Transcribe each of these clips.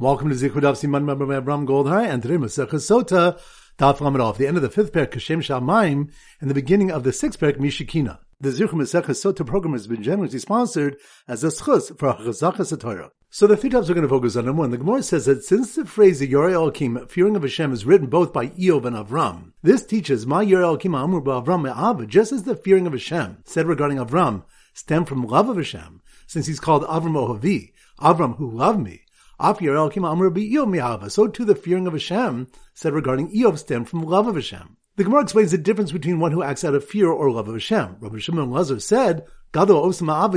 Welcome to Zichud of Siman Abram Goldhar, and today Masechah Sota, Daf Lamed the end of the fifth parak Kashem Shamaim, and the beginning of the sixth parak Mishikina. The Zichud Masechah Sota program has been generously sponsored as a schus for Chazachas Torah. So the three topics we're going to focus on. Number one, the Gemara says that since the phrase Yorei Elohim, fearing of Hashem, is written both by Eov and Avram, this teaches Ma Yorei Elohim Amur Avram Me'ava, just as the fearing of Hashem said regarding Avram stemmed from love of Hashem, since he's called Avram Ohavi, Avram who loved me. So too the fearing of Hashem said regarding Eov stemmed from love of Hashem. The Gemara explains the difference between one who acts out of fear or love of Hashem. Rabbi Shimon Lazar said, osama.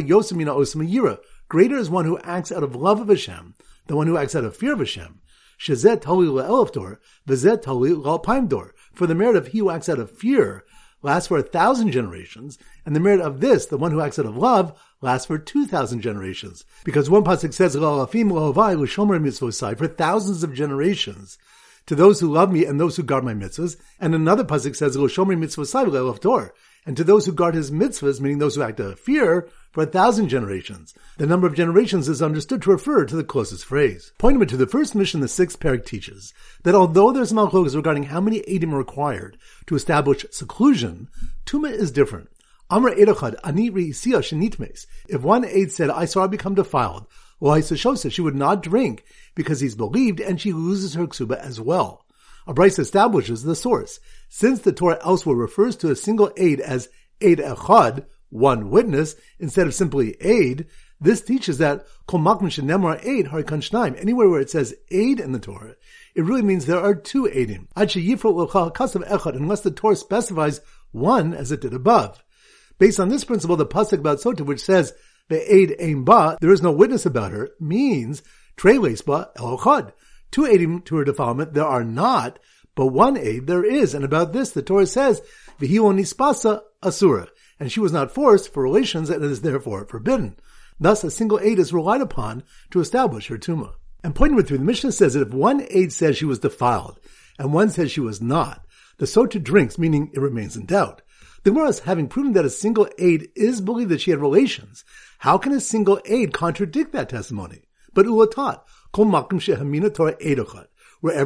Greater is one who acts out of love of Hashem than one who acts out of fear of Hashem. Shezet tali le'elf dor, v'zet tali. For the merit of he who acts out of fear lasts for a thousand generations, and the merit of this, the one who acts out of love, lasts for two thousand generations. Because one pasuk says, for thousands of generations, to those who love me and those who guard my mitzvahs, and another pasuk says, and to those who guard his mitzvahs, meaning those who act out of fear, for a thousand generations. The number of generations is understood to refer to the closest phrase. Point number two, the first Mishnah, the sixth parak teaches that although there's malchokes regarding how many edim are required to establish seclusion, tuma is different. Amr Edochad, Ani Reisia Shenitmes. If one aid said, I saw her become defiled, well, Shosa, she would not drink because he's believed and she loses her ksuba as well. A Brisa establishes the source. Since the Torah elsewhere refers to a single aid as aid echad, one witness, instead of simply aid, this teaches that aid Anywhere where it says aid in the Torah, it really means there are two aidim. Unless the Torah specifies one as it did above. Based on this principle, the pasuk about Sota, which says the aid ba, there is no witness about her, means ba elochad. Two aidim to her defilement there are not, but one aid there is. And about this, the Torah says, Vihio nispasa asura and she was not forced for relations and is therefore forbidden. Thus, a single aid is relied upon to establish her tuma. And point number three, the Mishnah says that if one aid says she was defiled and one says she was not, the sota drinks, meaning it remains in doubt. The Gemara having proven that a single aid is believed that she had relations. How can a single aid contradict that testimony? But ulatat, Wherever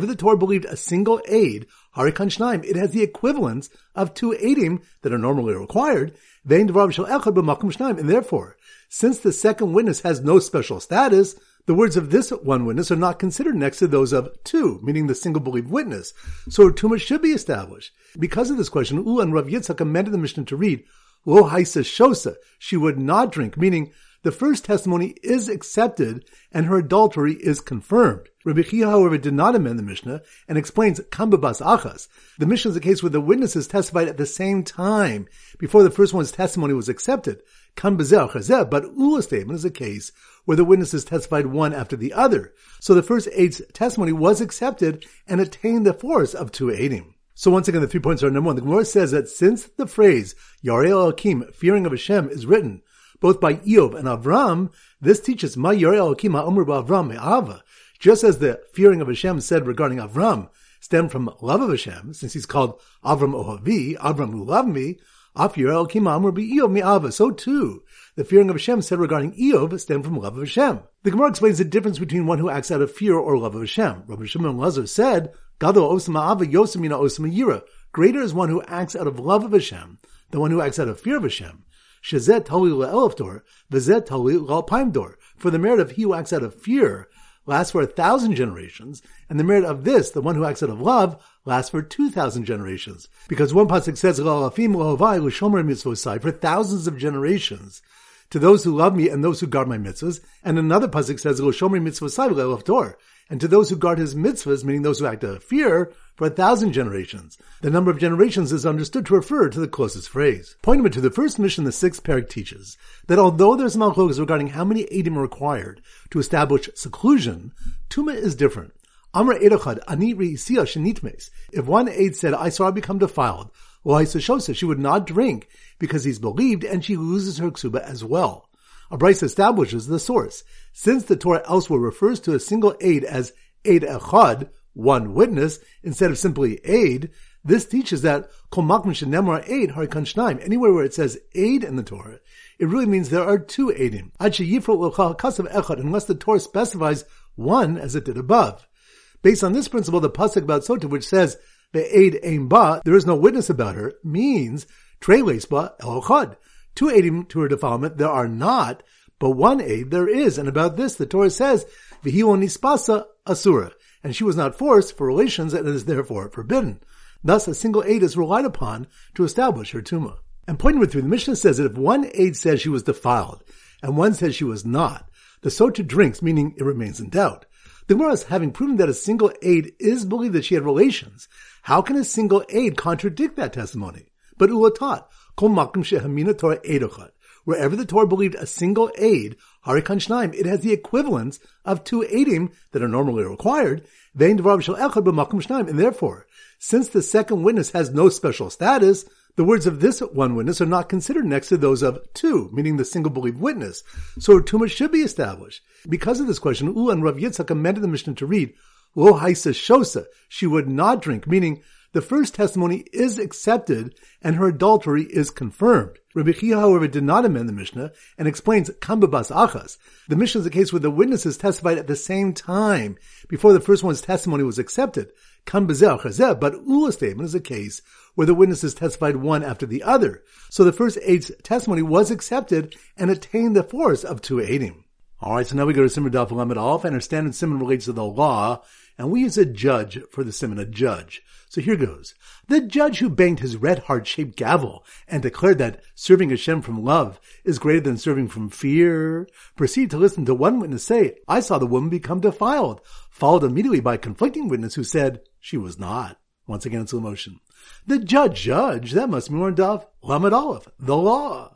the Torah believed a single aid, Harikan Shnaim, it has the equivalence of two aidim that are normally required, and therefore, since the second witness has no special status, the words of this one witness are not considered next to those of two, meaning the single believed witness. So Tuma should be established. Because of this question, U and Rav Yitzhak amended the Mishnah to read, Lo haisa shosa, she would not drink, meaning the first testimony is accepted and her adultery is confirmed. Rabbi Chia, however, did not amend the Mishnah and explains kambabas achas. The Mishnah is a case where the witnesses testified at the same time before the first one's testimony was accepted. Kambazeh but Ula statement is a case where the witnesses testified one after the other. So the first aid's testimony was accepted and attained the force of two aiding. So once again, the three points are number one. The Gemara says that since the phrase Yarei Elohim, fearing of Hashem, is written both by Eov and Avram, this teaches Ma Elohim Umr Avram Me'ava. Just as the fearing of Hashem said regarding Avram stemmed from love of Hashem, since he's called Avram Ohavi, Avram who loved me, Af Eov Me'ava. So too, the fearing of Hashem said regarding Eov stemmed from love of Hashem. The Gemara explains the difference between one who acts out of fear or love of Hashem. Rabbi Shimon Lazar said, Gado Ava Yira. Greater is one who acts out of love of Hashem than one who acts out of fear of Hashem. Shezet tali le'elf dor, tali le'alpaim dor. For the merit of he who acts out of fear lasts for a thousand generations, and the merit of this, the one who acts out of love, lasts for two thousand generations. Because one pasuk says, for thousands of generations, to those who love me and those who guard my mitzvahs, and another pasuk says, and to those who guard his mitzvahs, meaning those who act out of fear, for a thousand generations. The number of generations is understood to refer to the closest phrase. Point number two, the first Mishnah, the sixth parak teaches that although there's malchokes regarding how many edim are required to establish seclusion, tuma is different. Amr Edochad, Ani Reisia Shenitmes. If one aid said, I saw her become defiled, well, Shosa, she would not drink because he's believed and she loses her ksuba as well. A Brisa establishes the source. Since the Torah elsewhere refers to a single aid as aid echad, one witness, instead of simply aid, this teaches that aid Anywhere where it says aid in the Torah, it really means there are two aidim. Unless the Torah specifies one as it did above. Based on this principle, the pasuk about Sota, which says, Be'ed aim ba, there is no witness about her, means Treles ba el Two aidim to her defilement there are not, but one aid there is. And about this, the Torah says, Vihio nispasa asura. And she was not forced for relations and is therefore forbidden. Thus, a single aid is relied upon to establish her tuma. And pointing with through, the Mishnah says that if one aid says she was defiled and one says she was not, the sota drinks, meaning it remains in doubt. The Gemara having proven that a single aid is believed that she had relations. How can a single aid contradict that testimony? But ulatat, Wherever the Torah believed a single aid, harikan shnaim, it has the equivalence of two aidim that are normally required. And therefore, since the second witness has no special status, the words of this one witness are not considered next to those of two, meaning the single believed witness. So Tuma should be established. Because of this question, U and Rav Yitzhak amended the Mishnah to read, Lo haisa shosa, she would not drink, meaning the first testimony is accepted and her adultery is confirmed. Rabbi Chia, however, did not amend the Mishnah and explains kambabas achas. The Mishnah is a case where the witnesses testified at the same time before the first one's testimony was accepted. Kambazeh but Ula's statement is a case where the witnesses testified one after the other. So the first eight's testimony was accepted and attained the force of two aidim. Alright, so now we go to Simon Daf Lamed Alf, and our standard Simon relates to the law, and we use a judge for the Simon, a judge. So here goes. The judge who banged his red heart shaped gavel and declared that serving Hashem from love is greater than serving from fear proceeded to listen to one witness say, I saw the woman become defiled, followed immediately by a conflicting witness who said she was not. Once again, it's slow motion. The judge, judge, that must be more Dov, Lamed Aleph, the law.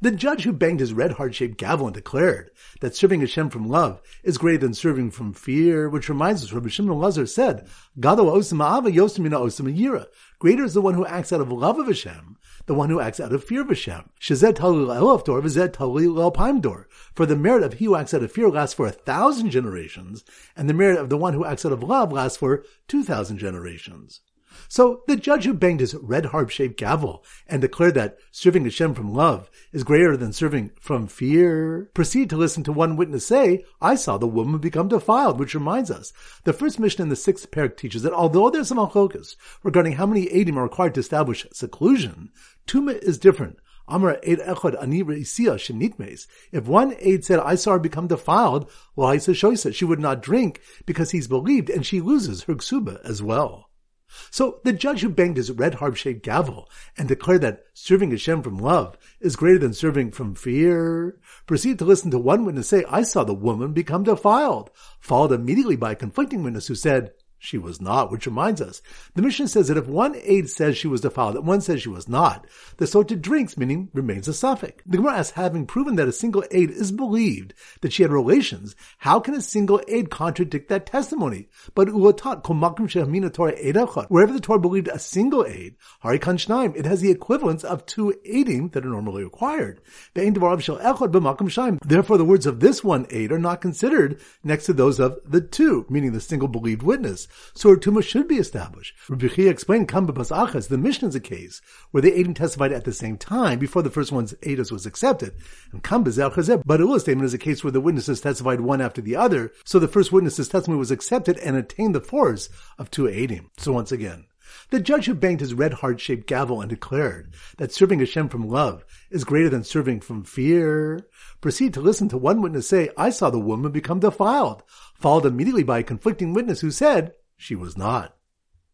The judge who banged his red heart-shaped gavel and declared that serving Hashem from love is greater than serving from fear, which reminds us, Rabbi Shimon Lazar said, Gado osim ava yosimina osim yira. Greater is the one who acts out of love of Hashem, the one who acts out of fear of Hashem. Shazet talil elafdor, v'zet talil elpaimdor. For the merit of he who acts out of fear lasts for a thousand generations, and the merit of the one who acts out of love lasts for two thousand generations. So the judge who banged his red harp shaped gavel and declared that serving Hashem from love is greater than serving from fear proceeded to listen to one witness say, I saw the woman become defiled, which reminds us, the first Mishnah in the sixth parak teaches that although there's some focus regarding how many Adim are required to establish seclusion, Tuma is different. Amar Eid Echad Ani Shenitmes. If one aid said, I saw her become defiled, I said, she would not drink because he's believed and she loses her ksuba as well. So the judge who banged his red harp-shaped gavel and declared that serving Hashem from love is greater than serving from fear proceeded to listen to one witness say, I saw the woman become defiled, followed immediately by a conflicting witness who said, she was not, which reminds us, the Mishnah says that if one aid says she was defiled that one says she was not, the sota drinks, meaning remains a suffix. The Gemara asks, having proven that a single aid is believed that she had relations, how can a single aid contradict that testimony? But ulatat Torah wherever the Torah believed a single aid, harikan it has the equivalence of two aidim that are normally required. Therefore, the words of this one aid are not considered next to those of the two, meaning the single believed witness so her tuma should be established. Rabbi Chia explained Kamba Achas, the Mishnah is a case where the Adim testified at the same time before the first one's Adis was accepted. And Kamba Chazeb, but Ula statement is a case where the witnesses testified one after the other, so the first witness's testimony was accepted and attained the force of two Adim. So once again, the judge who banged his red heart shaped gavel and declared that serving Hashem from love is greater than serving from fear proceeded to listen to one witness say, I saw the woman become defiled, followed immediately by a conflicting witness who said, she was not.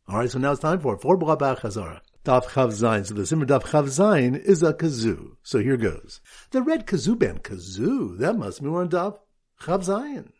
Alright, so now it's time for four Blabach Chazara. Daf Chav Zayin. So the Simmer Daf Chav Zayin is a kazoo. So here goes. The red kazoo band, kazoo, that must be on Daf Chav.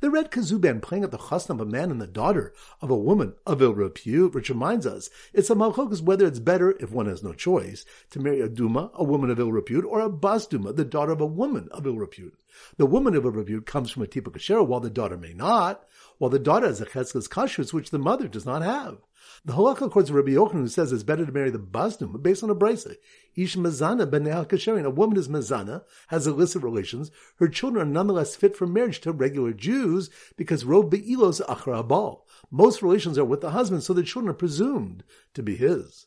The red kazoo band playing at the chasna of a man and the daughter of a woman of ill repute, which reminds us, it's a malchokas whether it's better, if one has no choice, to marry a duma, a woman of ill repute, or a bas duma, the daughter of a woman of ill repute. The woman of ill repute comes from a tipa kashera, while the daughter may not, while the daughter has a cheskes kashrus, which the mother does not have. The halakha according to Rabbi Yochanan, who says it's better to marry the basnum, based on a brisa. Ish mazana ben kasherin. A woman is mazana, has illicit relations. Her children are nonetheless fit for marriage to regular Jews because rov be'ilos achra. Most relations are with the husband, so the children are presumed to be his.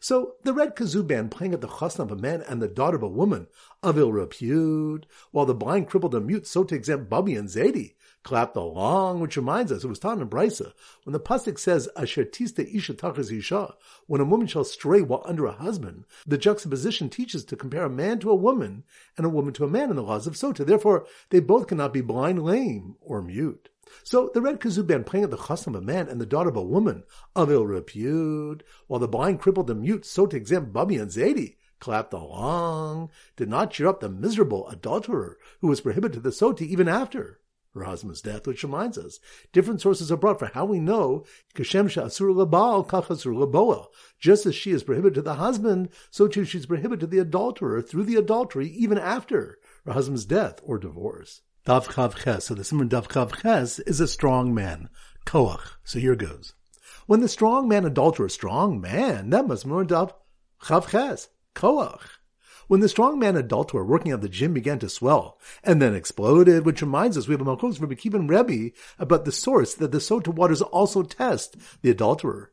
So the red kazoo band playing at the chasna of a man and the daughter of a woman of ill repute, while the blind, crippled, and mute so to exempt Bubby and Zadie clapped along, which reminds us, it was taught in Brisa, when the pasuk says, Asher tista isha tachas isha, when a woman shall stray while under a husband, the juxtaposition teaches to compare a man to a woman and a woman to a man in the laws of Sota. Therefore, they both cannot be blind, lame, or mute. So the red kazoo playing at the chasam of a man and the daughter of a woman of ill repute, while the blind, crippled, and mute so to exempt Bubby and Zadie clapped along, did not cheer up the miserable adulterer who was prohibited to the soti even after husband's death, which reminds us different sources are brought for how we know Kachasur. Just as she is prohibited to the husband, so too she's prohibited to the adulterer through the adultery even after her husband's death or divorce. Dav Chav. So the Simon Dav Chav is a strong man. Koach. So here goes. When the strong man adulterer, strong man, that must be Dav Chav. Koach. When the strongman adulterer working at the gym began to swell and then exploded, which reminds us we have a Malchus Rabbi Kivan Rebbe about the source that the sota waters also test the adulterer.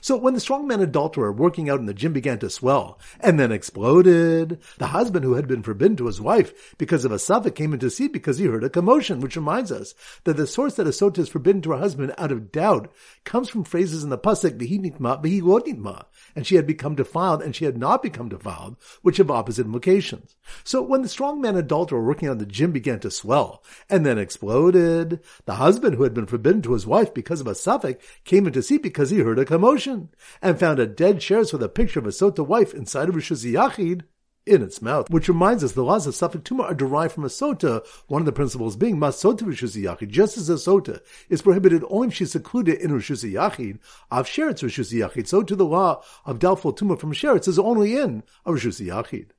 So when the strongman adulterer working out in the gym began to swell and then exploded, the husband who had been forbidden to his wife because of a suffix came into see because he heard a commotion, which reminds us that the source that a sota is forbidden to her husband out of doubt comes from phrases in the pasuk "V'hi nitma, and she had become defiled and she had not become defiled, which have opposite implications. So when the strongman adulterer working out in the gym began to swell and then exploded, the husband who had been forbidden to his wife because of a suffix came into see because he heard a commotion and found a dead sheretz with a picture of a sota wife inside of Rishus Yachid in its mouth, which reminds us the laws of Safek Tuma are derived from a sota, one of the principles being Masota Rishus Yachid, just as a sota is prohibited only if she's secluded in Rishus Yachid, of Sheretz Rishus Yachid, so to the law of doubtful Tuma from Sheretz is only in a Rishus Yachid.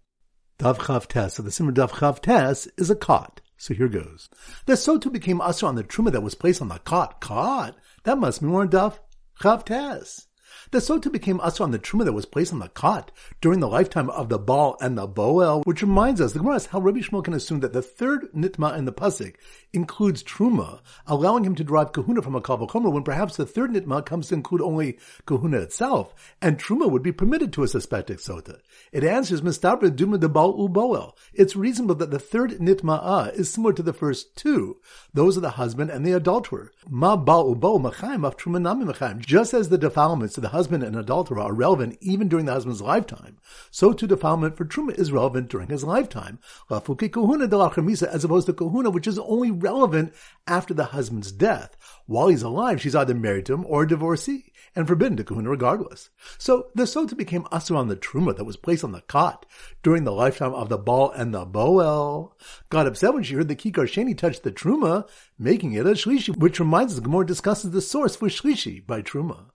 Dav Chav Tes, so the Simmer Dav Chav Tes is a cot. So here goes. The sota became usher on the truma that was placed on the cot. Cot? That must be more Dav Chav Tes. The sota became usher on the truma that was placed on the cot during the lifetime of the Baal and the Boel, which reminds us, the Gemara how Rabbi Shmuel can assume that the third nitma in the pasuk includes truma, allowing him to derive kahuna from a kavachomer, when perhaps the third nitma comes to include only kahuna itself, and truma would be permitted to a suspected sota. It answers mistabre duma de Baal u Boel. It's reasonable that the third nitma ah, is similar to the first two. Those are the husband and the adulterer. Ma Baal u Boel machayim of truma nami machayim. Just as the defilements the husband and adulterer are relevant even during the husband's lifetime, so too defilement for truma is relevant during his lifetime. Lafuki kahuna de la chemisa, as opposed to kahuna, which is only relevant after the husband's death. While he's alive, she's either married to him or a divorcee, and forbidden to kahuna regardless. So the sota became asur on the truma that was placed on the cot during the lifetime of the Baal and the Boel. Got upset when she heard the Kikar Sheni touch the truma, making it a shlishi, which reminds us Gemara discusses the source for shlishi by truma.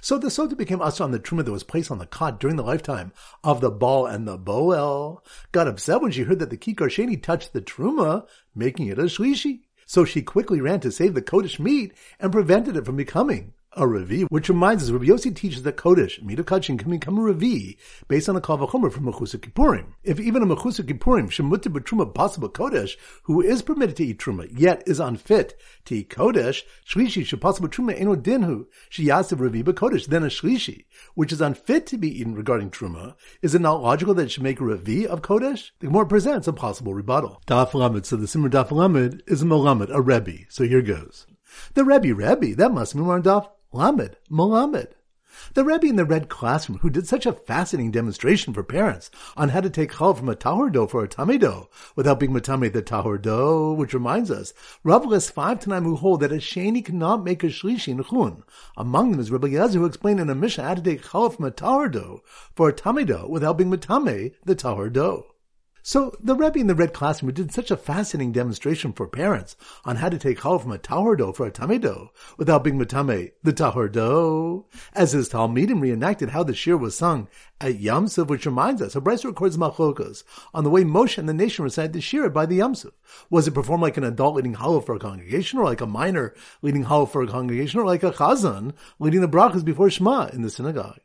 So the sota became asur on the truma that was placed on the cot during the lifetime of the Baal and the Boel. Got upset when she heard that the Kikar Sheni touched the truma, making it a shlishi. So she quickly ran to save the Kodesh meat and prevented it from becoming a Revi, which reminds us, Rabbi Yossi teaches that Kodesh, of Kachin, can become a Revi based on a Kavachomer from Mechusa Kippurim. If even a Mechusa Kippurim, Shemutter B'Truma possible Kodesh, who is permitted to eat Truma, yet is unfit to eat Kodesh, Shlishi, Shepassable Truma, Eno Dinhu, Shiyasa Revi Kodesh, then a Shlishi, which is unfit to be eaten regarding Truma, is it not logical that it should make a Revi of Kodesh? The Gemara presents a possible rebuttal. Daf Lamed, so the Simmer Daf Lamed is a Melamed, a Rebbe. So here goes. The Rebbe, Rebbe, that must be more Daf Lamed, Mohammed. The Rebbe in the red classroom who did such a fascinating demonstration for parents on how to take chal from a tahor dough for a tummy dough without being matame the tahor dough, which reminds us, Rav lists five Tanaim who hold that a sheni cannot make a shlishi in chun. Among them is Rabbi Yezer who explained in a Mishnah how to take chal from a tahor dough for a tummy dough without being matame the tahor dough. So the Rebbe in the red classroom did such a fascinating demonstration for parents on how to take chal from a tahor dough for a tamei dough without being matame the tahor dough, as his talmidim reenacted how the shir was sung at Yamsuf, which reminds us, Brisa records machlokas on the way Moshe and the nation recited the shir by the Yamsuf. Was it performed like an adult leading Hallel for a congregation, or like a minor leading Hallel for a congregation, or like a chazan leading the brachas before Shema in the synagogue?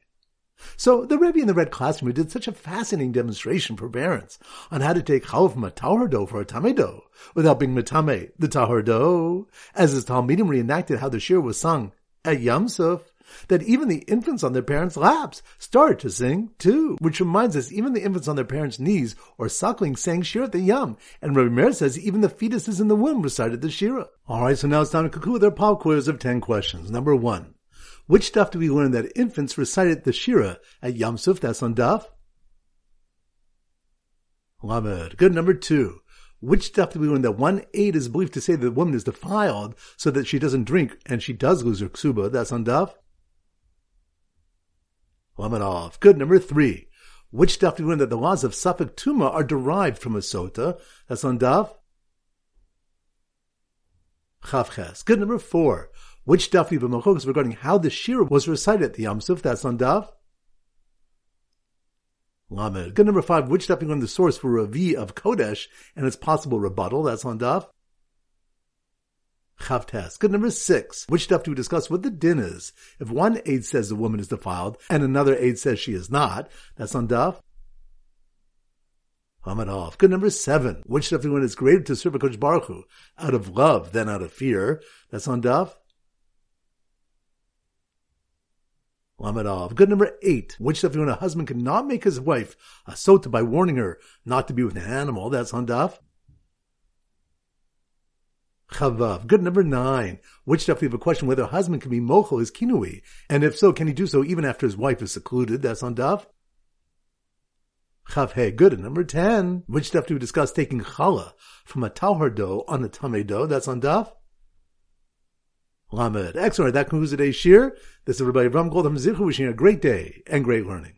So the Rebbe in the red classroom did such a fascinating demonstration for parents on how to take chal from a tahor dough for a tamei dough without being metame the tahor dough, as his talmidim reenacted how the shir was sung at Yamsuf. that even the infants on their parents' laps start to sing too, which reminds us even the infants on their parents' knees or suckling sang Shira at the Yam, and Rabbi Meir says even the fetuses in the womb recited the Shira. Alright, so now it's time to conclude our pop quiz of 10 questions. Number one. Which stuff do we learn that infants recited the Shira at Yam Suf? That's on Daf. Lamed. Good. Number two. Which stuff do we learn that one aid is believed to say that the woman is defiled so that she doesn't drink and she does lose her ksuba? That's on Daf. Lamed. Good. Number three. Which stuff do we learn that the laws of Safek Tuma are derived from a sota? That's on Daf. Chavches. Good. Number four. Which daf we have regarding how the shira was recited at the Suf? That's on daf. Lamed. Good number five. Which daf learn the source for Ravi of Kodesh and its possible rebuttal? That's on daf. Chavtes. Good number six. Which stuff do we discuss what the din is? If one aid says the woman is defiled and another aid says she is not, that's on daf. Hamad off. Good number seven. Which stuff do we is greater to serve a Kodesh Baruch Hu out of love than out of fear? That's on daf. Lamed Good number eight. Which stuff when a husband cannot make his wife a sota by warning her not to be with an animal? That's on daf. Chavav. Good number nine. Which stuff we have a question whether a husband can be mochel his kinui, and if so, can he do so even after his wife is secluded? That's on daf. Chav Good. And number ten. Which stuff do we discuss taking challah from a tauhar dough on a tameh dough? That's on daf. Lamed. Excellent. That concludes today's shir. This is everybody from Goldham Zichu wishing a great day and great learning.